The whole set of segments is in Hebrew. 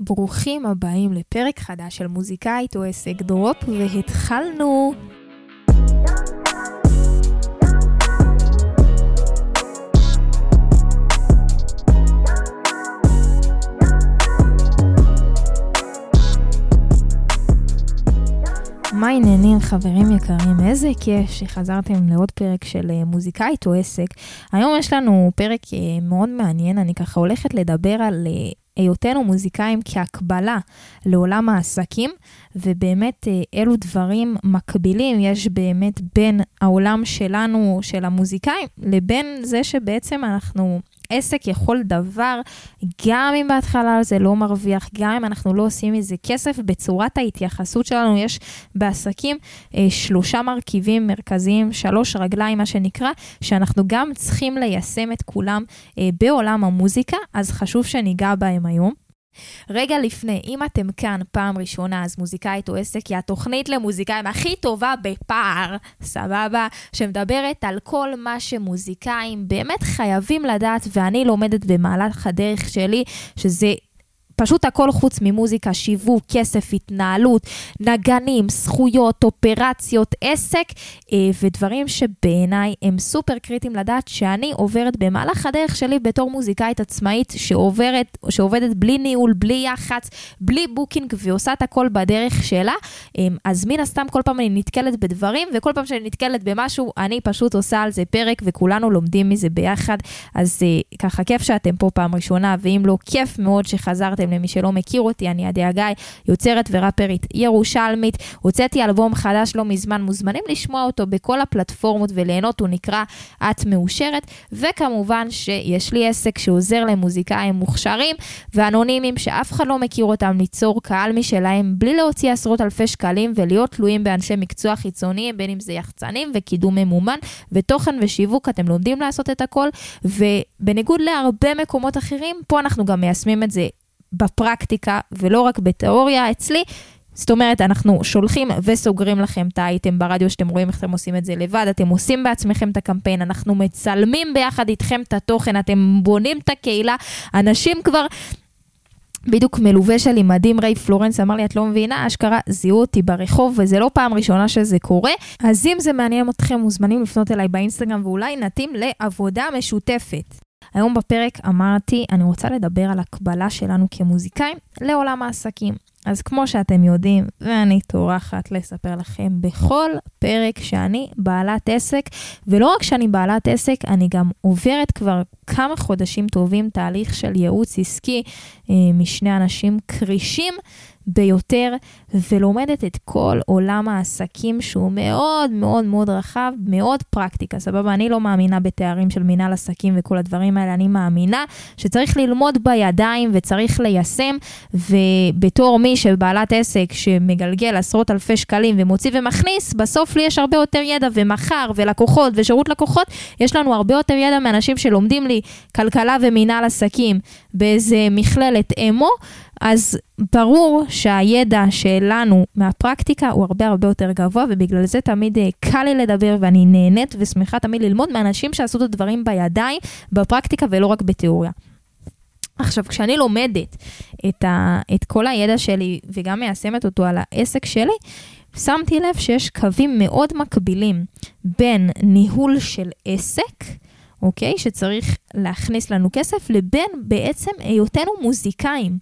ברוכים הבאים לפרק חדש של מוזיקאית או הישג דרופ, והתחלנו! מה העניינים חברים יקרים? איזה כיף שחזרתם לעוד פרק של אה, מוזיקאית או עסק. היום יש לנו פרק אה, מאוד מעניין, אני ככה הולכת לדבר על אה, היותנו מוזיקאים כהקבלה לעולם העסקים, ובאמת אילו דברים מקבילים יש באמת בין העולם שלנו, של המוזיקאים, לבין זה שבעצם אנחנו עסק יכול דבר, גם אם בהתחלה זה לא מרוויח, גם אם אנחנו לא עושים מזה כסף, בצורת ההתייחסות שלנו יש בעסקים אה, שלושה מרכיבים מרכזיים, שלוש רגליים, מה שנקרא, שאנחנו גם צריכים ליישם את כולם אה, בעולם המוזיקה, אז חשוב שניגע בהם היום. רגע לפני, אם אתם כאן פעם ראשונה, אז מוזיקאית או עסק היא התוכנית למוזיקאים הכי טובה בפער, סבבה? שמדברת על כל מה שמוזיקאים באמת חייבים לדעת, ואני לומדת במהלך הדרך שלי, שזה פשוט הכל חוץ ממוזיקה, שיווק, כסף, התנהלות, נגנים, זכויות, אופרציות, עסק, אה, ודברים שבעיניי הם סופר קריטיים לדעת שאני עוברת במהלך הדרך שלי בתור מוזיקאית עצמאית שעוברת, שעובדת בלי ניהול, בלי יח"צ, בלי בוקינג ועושה את הכל בדרך שלה. אה, אז מן הסתם כל פעם אני נתקלת בדברים, וכל פעם שאני נתקלת במשהו, אני פשוט עושה על זה פרק וכולנו לומדים מזה ביחד. אז אה, ככה כיף שאתם פה פעם ראשונה, ואם לא, כיף מאוד שחזרתם. לכם, למי שלא מכיר אותי, אני עדי הגיא, יוצרת וראפרית ירושלמית. הוצאתי אלבום חדש לא מזמן, מוזמנים לשמוע אותו בכל הפלטפורמות וליהנות, הוא נקרא את מאושרת. וכמובן שיש לי עסק שעוזר למוזיקאים מוכשרים ואנונימיים שאף אחד לא מכיר אותם ליצור קהל משלהם בלי להוציא עשרות אלפי שקלים ולהיות תלויים באנשי מקצוע חיצוניים, בין אם זה יחצנים וקידום ממומן ותוכן ושיווק, אתם לומדים לעשות את הכל. ובניגוד להרבה מקומות אחרים, פה אנחנו גם מיישמים את זה בפרקטיקה ולא רק בתיאוריה אצלי. זאת אומרת, אנחנו שולחים וסוגרים לכם את האייטם ברדיו שאתם רואים איך אתם עושים את זה לבד, אתם עושים בעצמכם את הקמפיין, אנחנו מצלמים ביחד איתכם את התוכן, אתם בונים את הקהילה, אנשים כבר... בדיוק מלווה שלי מדהים, ריי פלורנס, אמר לי, את לא מבינה, אשכרה זיהו אותי ברחוב, וזה לא פעם ראשונה שזה קורה. אז אם זה מעניין אתכם, מוזמנים לפנות אליי באינסטגרם, ואולי נתאים לעבודה משותפת. היום בפרק אמרתי, אני רוצה לדבר על הקבלה שלנו כמוזיקאים לעולם העסקים. אז כמו שאתם יודעים, ואני טורחת לספר לכם בכל פרק שאני בעלת עסק, ולא רק שאני בעלת עסק, אני גם עוברת כבר כמה חודשים טובים תהליך של ייעוץ עסקי אה, משני אנשים קרישים ביותר, ולומדת את כל עולם העסקים שהוא מאוד מאוד מאוד רחב, מאוד פרקטיקה, סבבה? אני לא מאמינה בתארים של מנהל עסקים וכל הדברים האלה, אני מאמינה שצריך ללמוד בידיים וצריך ליישם, ובתור מי שבעלת עסק שמגלגל עשרות אלפי שקלים ומוציא ומכניס, בסוף לי יש הרבה יותר ידע ומחר ולקוחות ושירות לקוחות, יש לנו הרבה יותר ידע מאנשים שלומדים לי כלכלה ומנהל עסקים באיזה מכללת אמו. אז ברור שהידע שלנו מהפרקטיקה הוא הרבה הרבה יותר גבוה, ובגלל זה תמיד אה, קל לי לדבר ואני נהנית ושמחה תמיד ללמוד מאנשים שעשו את הדברים בידיים, בפרקטיקה ולא רק בתיאוריה. עכשיו, כשאני לומדת את, ה, את כל הידע שלי וגם מיישמת אותו על העסק שלי, שמתי לב שיש קווים מאוד מקבילים בין ניהול של עסק, אוקיי? שצריך להכניס לנו כסף, לבין בעצם היותנו מוזיקאים.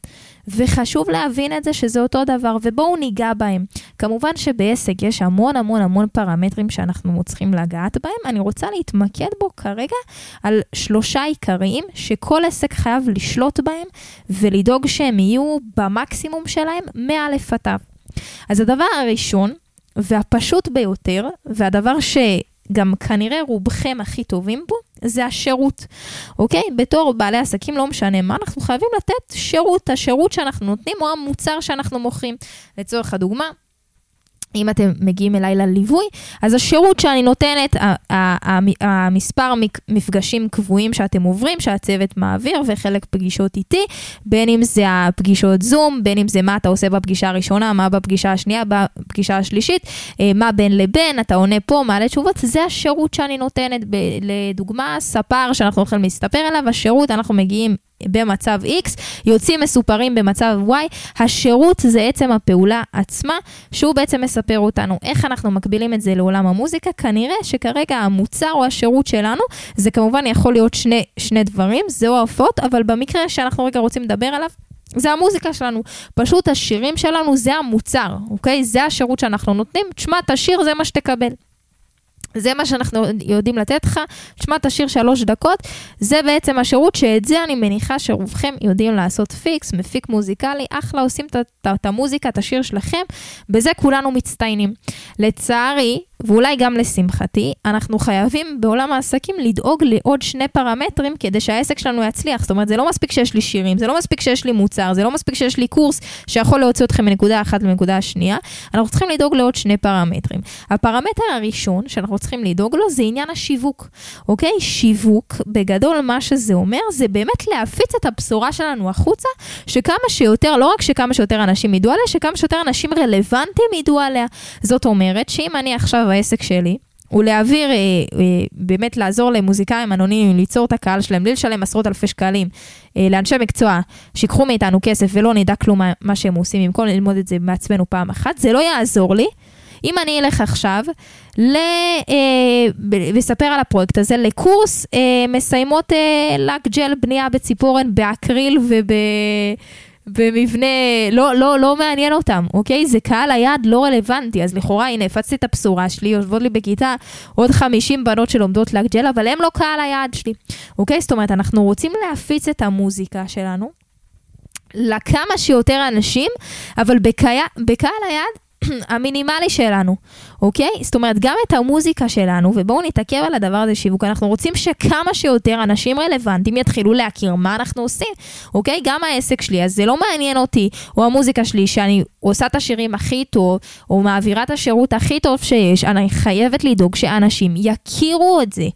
וחשוב להבין את זה שזה אותו דבר, ובואו ניגע בהם. כמובן שבעסק יש המון המון המון פרמטרים שאנחנו צריכים לגעת בהם. אני רוצה להתמקד בו כרגע על שלושה עיקריים שכל עסק חייב לשלוט בהם ולדאוג שהם יהיו במקסימום שלהם מא' עד ת'. אז הדבר הראשון, והפשוט ביותר, והדבר ש... גם כנראה רובכם הכי טובים בו, זה השירות, אוקיי? בתור בעלי עסקים, לא משנה מה, אנחנו חייבים לתת שירות, השירות שאנחנו נותנים או המוצר שאנחנו מוכרים. לצורך הדוגמה, אם אתם מגיעים אליי לליווי, אז השירות שאני נותנת, המספר מפגשים קבועים שאתם עוברים, שהצוות מעביר, וחלק פגישות איתי, בין אם זה הפגישות זום, בין אם זה מה אתה עושה בפגישה הראשונה, מה בפגישה השנייה, בפגישה השלישית, אה, מה בין לבין, אתה עונה פה, מעלה תשובות, זה השירות שאני נותנת. לדוגמה, ספר שאנחנו הולכים להסתפר עליו, השירות, אנחנו מגיעים במצב X, יוצאים מסופרים במצב Y. השירות זה עצם הפעולה עצמה, שהוא בעצם מספר אותנו איך אנחנו מקבילים את זה לעולם המוזיקה. כנראה שכרגע המוצר או השירות שלנו, זה כמובן יכול להיות שני, שני דברים, זה או ההופעות, אבל במקרה שאנחנו רגע רוצים לדבר עליו, זה המוזיקה שלנו. פשוט השירים שלנו זה המוצר, אוקיי? זה השירות שאנחנו נותנים. תשמע, תשיר, זה מה שתקבל. זה מה שאנחנו יודעים לתת לך, תשמע, תשאיר שלוש דקות, זה בעצם השירות שאת זה אני מניחה שרובכם יודעים לעשות פיקס, מפיק מוזיקלי, אחלה, עושים את המוזיקה, את השיר שלכם, בזה כולנו מצטיינים. לצערי, ואולי גם לשמחתי, אנחנו חייבים בעולם העסקים לדאוג לעוד שני פרמטרים כדי שהעסק שלנו יצליח. זאת אומרת, זה לא מספיק שיש לי שירים, זה לא מספיק שיש לי מוצר, זה לא מספיק שיש לי קורס שיכול להוציא אתכם מנקודה אחת לנקודה השנייה, אנחנו צריכים לדאוג לעוד שני פרמטרים. הפרמטר הראשון שאנחנו צריכים לדאוג לו זה עניין השיווק, אוקיי? שיווק, בגדול מה שזה אומר, זה באמת להפיץ את הבשורה שלנו החוצה, שכמה שיותר, לא רק שכמה שיותר אנשים ידעו עליה, שכמה שיותר אנשים רלוונטיים ידעו עליה. זאת אומרת שאם אני עכשיו העסק שלי, הוא להעביר, אה, אה, באמת לעזור למוזיקאים אנונימיים, ליצור את הקהל שלהם, בלי לשלם עשרות אלפי שקלים אה, לאנשי מקצוע, שיקחו מאיתנו כסף ולא נדע כלום מה, מה שהם עושים, במקום ללמוד את זה מעצמנו פעם אחת, זה לא יעזור לי. אם אני אלך עכשיו לספר אה, על הפרויקט הזה, לקורס אה, מסיימות אה, לק ג'ל בנייה בציפורן, באקריל וב... במבנה, לא, לא, לא מעניין אותם, אוקיי? זה קהל היעד לא רלוונטי, אז לכאורה, הנה, הפצתי את הבשורה שלי, יושבות לי בכיתה עוד 50 בנות שלומדות לאגג'ל, אבל הם לא קהל היעד שלי, אוקיי? זאת אומרת, אנחנו רוצים להפיץ את המוזיקה שלנו לכמה שיותר אנשים, אבל בקהל, בקהל היעד המינימלי שלנו, אוקיי? זאת אומרת, גם את המוזיקה שלנו, ובואו נתעכב על הדבר הזה שיווק, אנחנו רוצים שכמה שיותר אנשים רלוונטיים יתחילו להכיר מה אנחנו עושים, אוקיי? גם העסק שלי, אז זה לא מעניין אותי, או המוזיקה שלי, שאני עושה את השירים הכי טוב, או מעבירה את השירות הכי טוב שיש, אני חייבת לדאוג שאנשים יכירו את זה,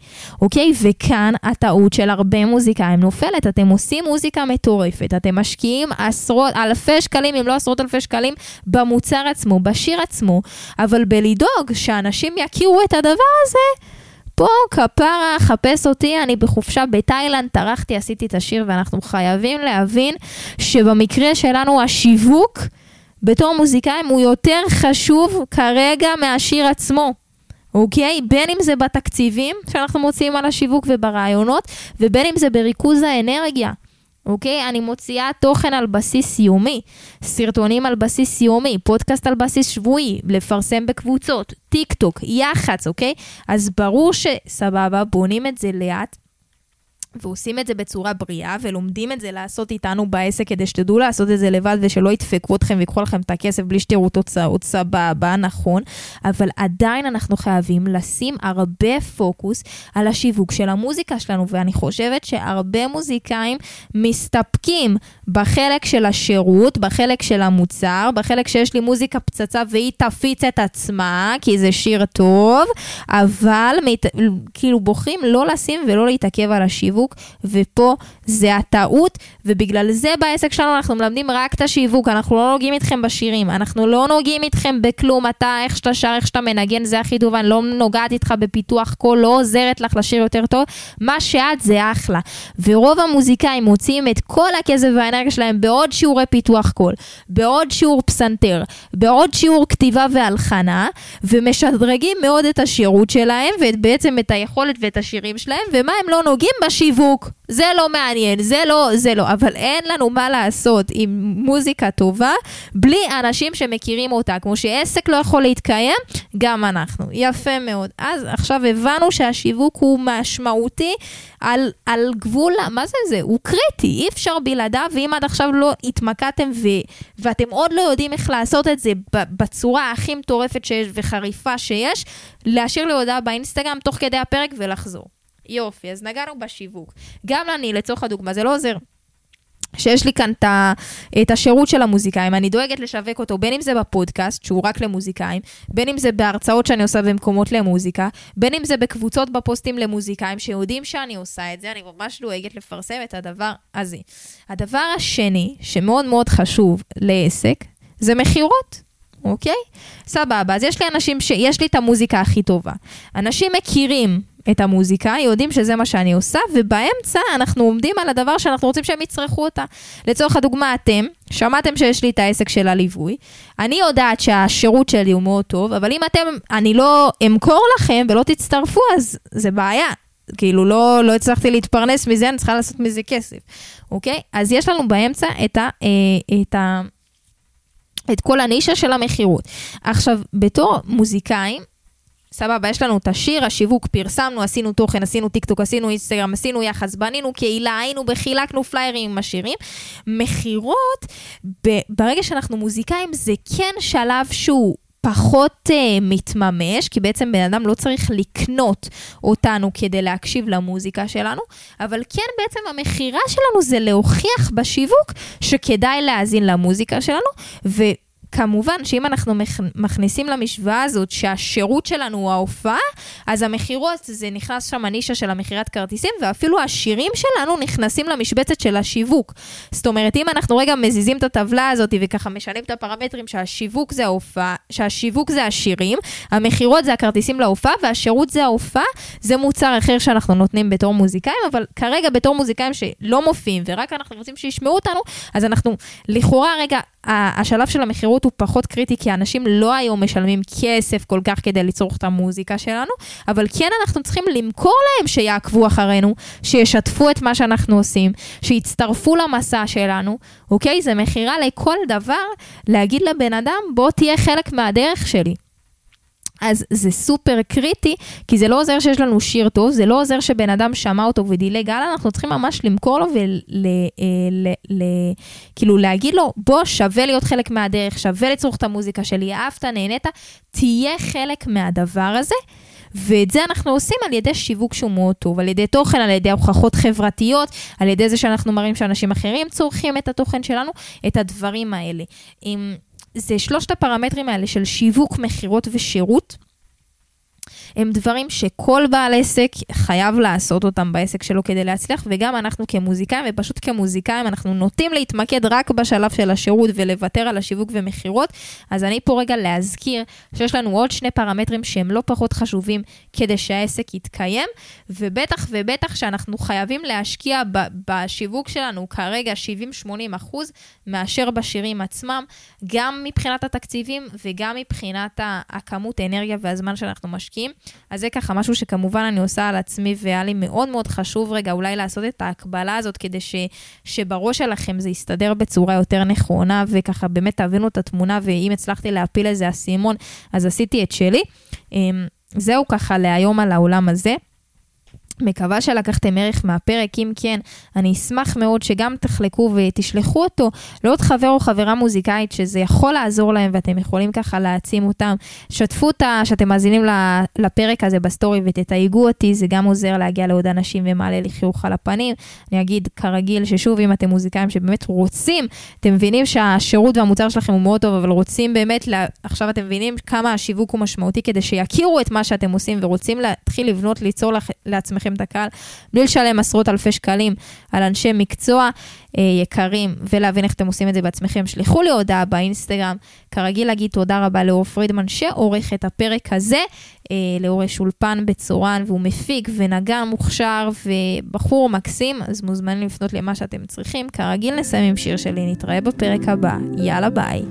אוקיי? וכאן הטעות של הרבה מוזיקאים נופלת, אתם עושים מוזיקה מטורפת, אתם משקיעים עשרות, אלפי שקלים, אם לא עשרות אלפי שקלים, במוצר עצמו, בשיר עצמו, אבל בלדאוג שאנשים יכירו את הדבר הזה, פה כפרה, חפש אותי, אני בחופשה בתאילנד, טרחתי, עשיתי את השיר, ואנחנו חייבים להבין שבמקרה שלנו השיווק בתור מוזיקאים הוא יותר חשוב כרגע מהשיר עצמו. אוקיי? בין אם זה בתקציבים שאנחנו מוציאים על השיווק וברעיונות, ובין אם זה בריכוז האנרגיה. אוקיי? אני מוציאה תוכן על בסיס יומי, סרטונים על בסיס יומי, פודקאסט על בסיס שבועי, לפרסם בקבוצות, טיק טוק, יח"צ, אוקיי? אז ברור שסבבה, בונים את זה לאט, ועושים את זה בצורה בריאה, ולומדים את זה לעשות איתנו בעסק, כדי שתדעו לעשות את זה לבד, ושלא ידפקו אתכם ויקחו לכם את הכסף בלי שתראו תוצאות סבבה, נכון, אבל עדיין אנחנו חייבים לשים הרבה פוקוס על השיווק של המוזיקה שלנו, ואני חושבת שהרבה מוזיקאים מסתפקים בחלק של השירות, בחלק של המוצר, בחלק שיש לי מוזיקה פצצה והיא תפיץ את עצמה, כי זה שיר טוב, אבל מת... כאילו בוחרים לא לשים ולא להתעכב על השיווק. שיווק, ופה זה הטעות, ובגלל זה בעסק שלנו אנחנו מלמדים רק את השיווק, אנחנו לא נוגעים איתכם בשירים, אנחנו לא נוגעים איתכם בכלום, אתה, איך שאתה שר, איך שאתה מנגן, זה הכי טוב, אני לא נוגעת איתך בפיתוח קול, לא עוזרת לך לשיר יותר טוב, מה שאת זה אחלה. ורוב המוזיקאים מוציאים את כל הכסף והאנרגיה שלהם בעוד שיעורי פיתוח קול, בעוד שיעור פסנתר, בעוד שיעור כתיבה והלחנה, ומשדרגים מאוד את השירות שלהם, ובעצם את היכולת ואת השירים שלהם, ומה הם לא נוגעים בשירים. שיווק, זה לא מעניין, זה לא, זה לא, אבל אין לנו מה לעשות עם מוזיקה טובה בלי אנשים שמכירים אותה. כמו שעסק לא יכול להתקיים, גם אנחנו. יפה מאוד. אז עכשיו הבנו שהשיווק הוא משמעותי על, על גבול, מה זה זה? הוא קריטי, אי אפשר בלעדיו, ואם עד עכשיו לא התמקדתם ו, ואתם עוד לא יודעים איך לעשות את זה בצורה הכי מטורפת שיש וחריפה שיש, להשאיר לי הודעה באינסטגרם תוך כדי הפרק ולחזור. יופי, אז נגענו בשיווק. גם אני, לצורך הדוגמה, זה לא עוזר. שיש לי כאן את השירות של המוזיקאים, אני דואגת לשווק אותו, בין אם זה בפודקאסט, שהוא רק למוזיקאים, בין אם זה בהרצאות שאני עושה במקומות למוזיקה, בין אם זה בקבוצות בפוסטים למוזיקאים, שיודעים שאני עושה את זה, אני ממש דואגת לפרסם את הדבר הזה. הדבר השני, שמאוד מאוד חשוב לעסק, זה מכירות. אוקיי? סבבה, אז יש לי אנשים שיש לי את המוזיקה הכי טובה. אנשים מכירים את המוזיקה, יודעים שזה מה שאני עושה, ובאמצע אנחנו עומדים על הדבר שאנחנו רוצים שהם יצרכו אותה. לצורך הדוגמה, אתם, שמעתם שיש לי את העסק של הליווי, אני יודעת שהשירות שלי הוא מאוד טוב, אבל אם אתם, אני לא אמכור לכם ולא תצטרפו, אז זה בעיה. כאילו, לא, לא הצלחתי להתפרנס מזה, אני צריכה לעשות מזה כסף, אוקיי? אז יש לנו באמצע את ה... אה, את ה את כל הנישה של המכירות. עכשיו, בתור מוזיקאים, סבבה, יש לנו את השיר, השיווק, פרסמנו, עשינו תוכן, עשינו טיקטוק, עשינו אינסטגרם, עשינו יח"צ, בנינו קהילה, היינו בחילקנו פליירים עם השירים. מכירות, ברגע שאנחנו מוזיקאים, זה כן שלב שהוא פחות אה, מתממש, כי בעצם בן אדם לא צריך לקנות אותנו כדי להקשיב למוזיקה שלנו, אבל כן בעצם המכירה שלנו זה להוכיח בשיווק שכדאי להאזין למוזיקה שלנו, ו... כמובן שאם אנחנו מכניסים למשוואה הזאת שהשירות שלנו הוא ההופעה, אז המכירות, זה נכנס שם הנישה של המכירת כרטיסים, ואפילו השירים שלנו נכנסים למשבצת של השיווק. זאת אומרת, אם אנחנו רגע מזיזים את הטבלה הזאת וככה משנים את הפרמטרים שהשיווק זה ההופעה, שהשיווק זה השירים, המכירות זה הכרטיסים להופעה, והשירות זה ההופעה, זה מוצר אחר שאנחנו נותנים בתור מוזיקאים, אבל כרגע בתור מוזיקאים שלא מופיעים ורק אנחנו רוצים שישמעו אותנו, אז אנחנו לכאורה רגע השלב של המכירות הוא פחות קריטי, כי אנשים לא היום משלמים כסף כל כך כדי לצרוך את המוזיקה שלנו, אבל כן אנחנו צריכים למכור להם שיעקבו אחרינו, שישתפו את מה שאנחנו עושים, שיצטרפו למסע שלנו, אוקיי? זה מכירה לכל דבר, להגיד לבן אדם, בוא תהיה חלק מהדרך שלי. אז זה סופר קריטי, כי זה לא עוזר שיש לנו שיר טוב, זה לא עוזר שבן אדם שמע אותו ודילג הלאה, אנחנו צריכים ממש למכור לו וכאילו אה, להגיד לו, בוא, שווה להיות חלק מהדרך, שווה לצרוך את המוזיקה שלי, אהבת, נהנית, תהיה חלק מהדבר הזה. ואת זה אנחנו עושים על ידי שיווק שהוא מאוד טוב, על ידי תוכן, על ידי הוכחות חברתיות, על ידי זה שאנחנו מראים שאנשים אחרים צורכים את התוכן שלנו, את הדברים האלה. עם... זה שלושת הפרמטרים האלה של שיווק, מכירות ושירות. הם דברים שכל בעל עסק חייב לעשות אותם בעסק שלו כדי להצליח, וגם אנחנו כמוזיקאים, ופשוט כמוזיקאים, אנחנו נוטים להתמקד רק בשלב של השירות ולוותר על השיווק ומכירות. אז אני פה רגע להזכיר שיש לנו עוד שני פרמטרים שהם לא פחות חשובים כדי שהעסק יתקיים, ובטח ובטח שאנחנו חייבים להשקיע בשיווק שלנו כרגע 70-80 אחוז מאשר בשירים עצמם, גם מבחינת התקציבים וגם מבחינת הכמות האנרגיה והזמן שאנחנו משקיעים. אז זה ככה משהו שכמובן אני עושה על עצמי, והיה לי מאוד מאוד חשוב רגע אולי לעשות את ההקבלה הזאת, כדי ש, שבראש שלכם זה יסתדר בצורה יותר נכונה, וככה באמת תבינו את התמונה, ואם הצלחתי להפיל איזה אסימון, אז עשיתי את שלי. אמ, זהו ככה להיום על העולם הזה. מקווה שלקחתם ערך מהפרק, אם כן, אני אשמח מאוד שגם תחלקו ותשלחו אותו לעוד חבר או חברה מוזיקאית שזה יכול לעזור להם ואתם יכולים ככה להעצים אותם. שתפו אותה שאתם מאזינים לפרק הזה בסטורי ותתייגו אותי, זה גם עוזר להגיע לעוד אנשים ומעלה לי חיוך על הפנים. אני אגיד כרגיל ששוב, אם אתם מוזיקאים שבאמת רוצים, אתם מבינים שהשירות והמוצר שלכם הוא מאוד טוב, אבל רוצים באמת, לה... עכשיו אתם מבינים כמה השיווק הוא משמעותי כדי שיכירו את מה שאתם עושים ורוצים להתחיל לבנות, ליצור לעצמכם לכם את הקהל, בלי לשלם עשרות אלפי שקלים על אנשי מקצוע אה, יקרים, ולהבין איך אתם עושים את זה בעצמכם, שלחו לי הודעה באינסטגרם. כרגיל להגיד תודה רבה לאור פרידמן שעורך את הפרק הזה. אה, לאור יש אולפן בצורן, והוא מפיק ונגן מוכשר ובחור מקסים, אז מוזמנים לפנות למה שאתם צריכים. כרגיל נסיים עם שיר שלי, נתראה בפרק הבא. יאללה ביי.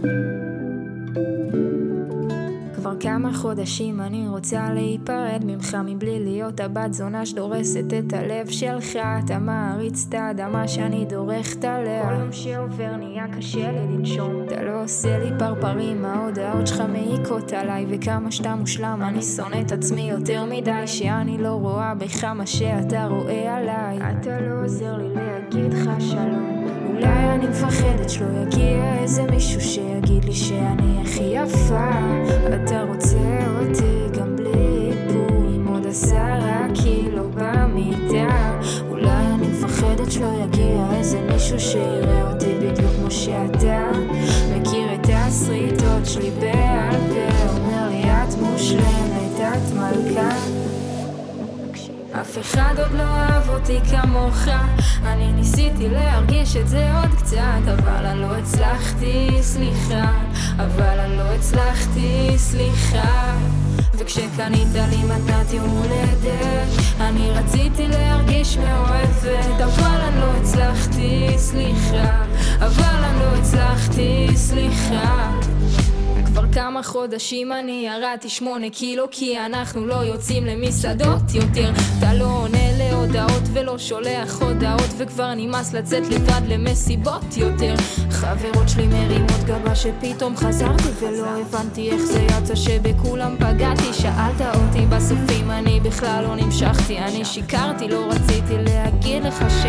כמה חודשים אני רוצה להיפרד ממך מבלי להיות הבת זונה שדורסת את הלב שלך. אתה מעריץ את האדמה שאני דורכת עליה. כל יום שעובר נהיה קשה לי לנשום. אתה לא עושה לי פרפרים ההודעות שלך מעיקות עליי וכמה שאתה מושלם אני שונא את עצמי יותר מדי שאני לא רואה בך מה שאתה רואה עליי. אתה לא עוזר לי להגיד לך שלום אולי אני מפחדת שלא יגיע איזה מישהו שיגיד לי שאני הכי יפה. אתה רוצה אותי גם בלי איפור עם עוד עשרה קילו במיטה. אולי אני מפחדת שלא יגיע איזה מישהו שיראה אותי בדיוק כמו שאתה. מכיר את הסריטות שלי בעל פה אומר לי את מושלמת את מלכה אף אחד עוד לא אהב אותי כמוך. אני ניסיתי להרגיש את זה עוד קצת אבל אני לא הצלחתי, סליחה. אבל אני לא הצלחתי, סליחה. וכשקנית לי מתנת יום הולדת אני רציתי להרגיש מאוהבת. אבל אני לא הצלחתי, סליחה. אבל אני לא הצלחתי, סליחה כבר כמה חודשים אני ירדתי שמונה קילו כי אנחנו לא יוצאים למסעדות יותר. אתה לא עונה להודעות ולא שולח הודעות וכבר נמאס לצאת לבד למסיבות יותר. חברות שלי מרימות גבה שפתאום חזרתי ולא הבנתי איך זה יצא שבכולם פגעתי. שאלת אותי בסופים אני בכלל לא נמשכתי. אני שיקרתי לא רציתי להגיד לך ש...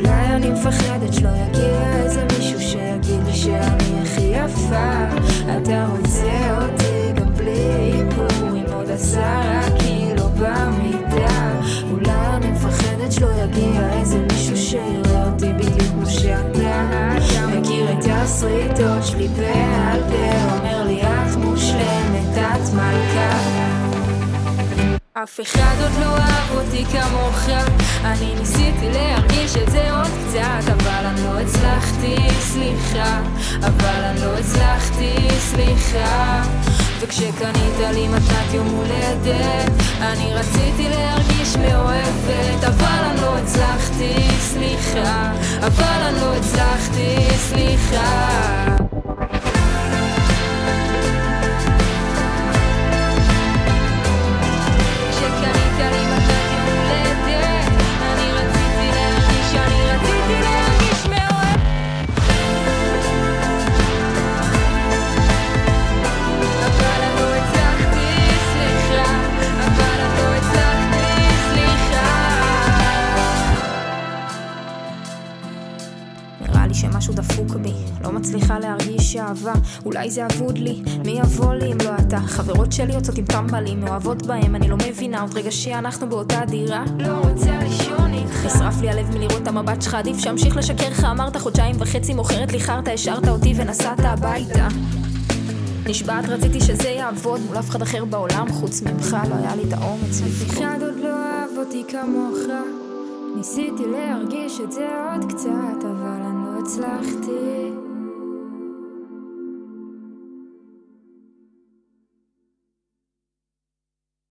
אולי אני מפחדת שלא יגיע איזה מישהו שיגיד לי שאני הכי יפה. אתה רוצה אותי גם בלי איפור עם עוד עשרה קילו במידה. אולי אני מפחדת שלא יגיע איזה מישהו שיראה אותי בדיוק כמו שאתה. מכיר את הסריטות שלי בעל פה אומר לי את מושלמת את מלכה אף אחד עוד לא אהב אותי כמוך. אני ניסיתי להרגיש את זה עוד קצת אבל אני לא הצלחתי, סליחה. אבל אני לא הצלחתי, סליחה. וכשקנית לי מתנת יום הולדת אני רציתי להרגיש מאוהבת. אבל אני לא הצלחתי, סליחה. אבל אני לא הצלחתי, סליחה אולי זה אבוד לי, מי יבוא לי אם לא אתה? חברות שלי יוצאות עם טמבלים, מאוהבות בהם, אני לא מבינה, עוד רגע שאנחנו באותה דירה. לא רוצה לישון איתך. נשרף לי הלב מלראות את המבט שלך, עדיף שאמשיך לשקר לך, אמרת חודשיים וחצי מוכרת לי חרטא, השארת אותי ונסעת הביתה. נשבעת רציתי שזה יעבוד מול אף אחד אחר בעולם חוץ ממך לא היה לי את האומץ אף אחד עוד לא אהב אותי כמוך ניסיתי להרגיש את זה עוד קצת אבל אני הצלחתי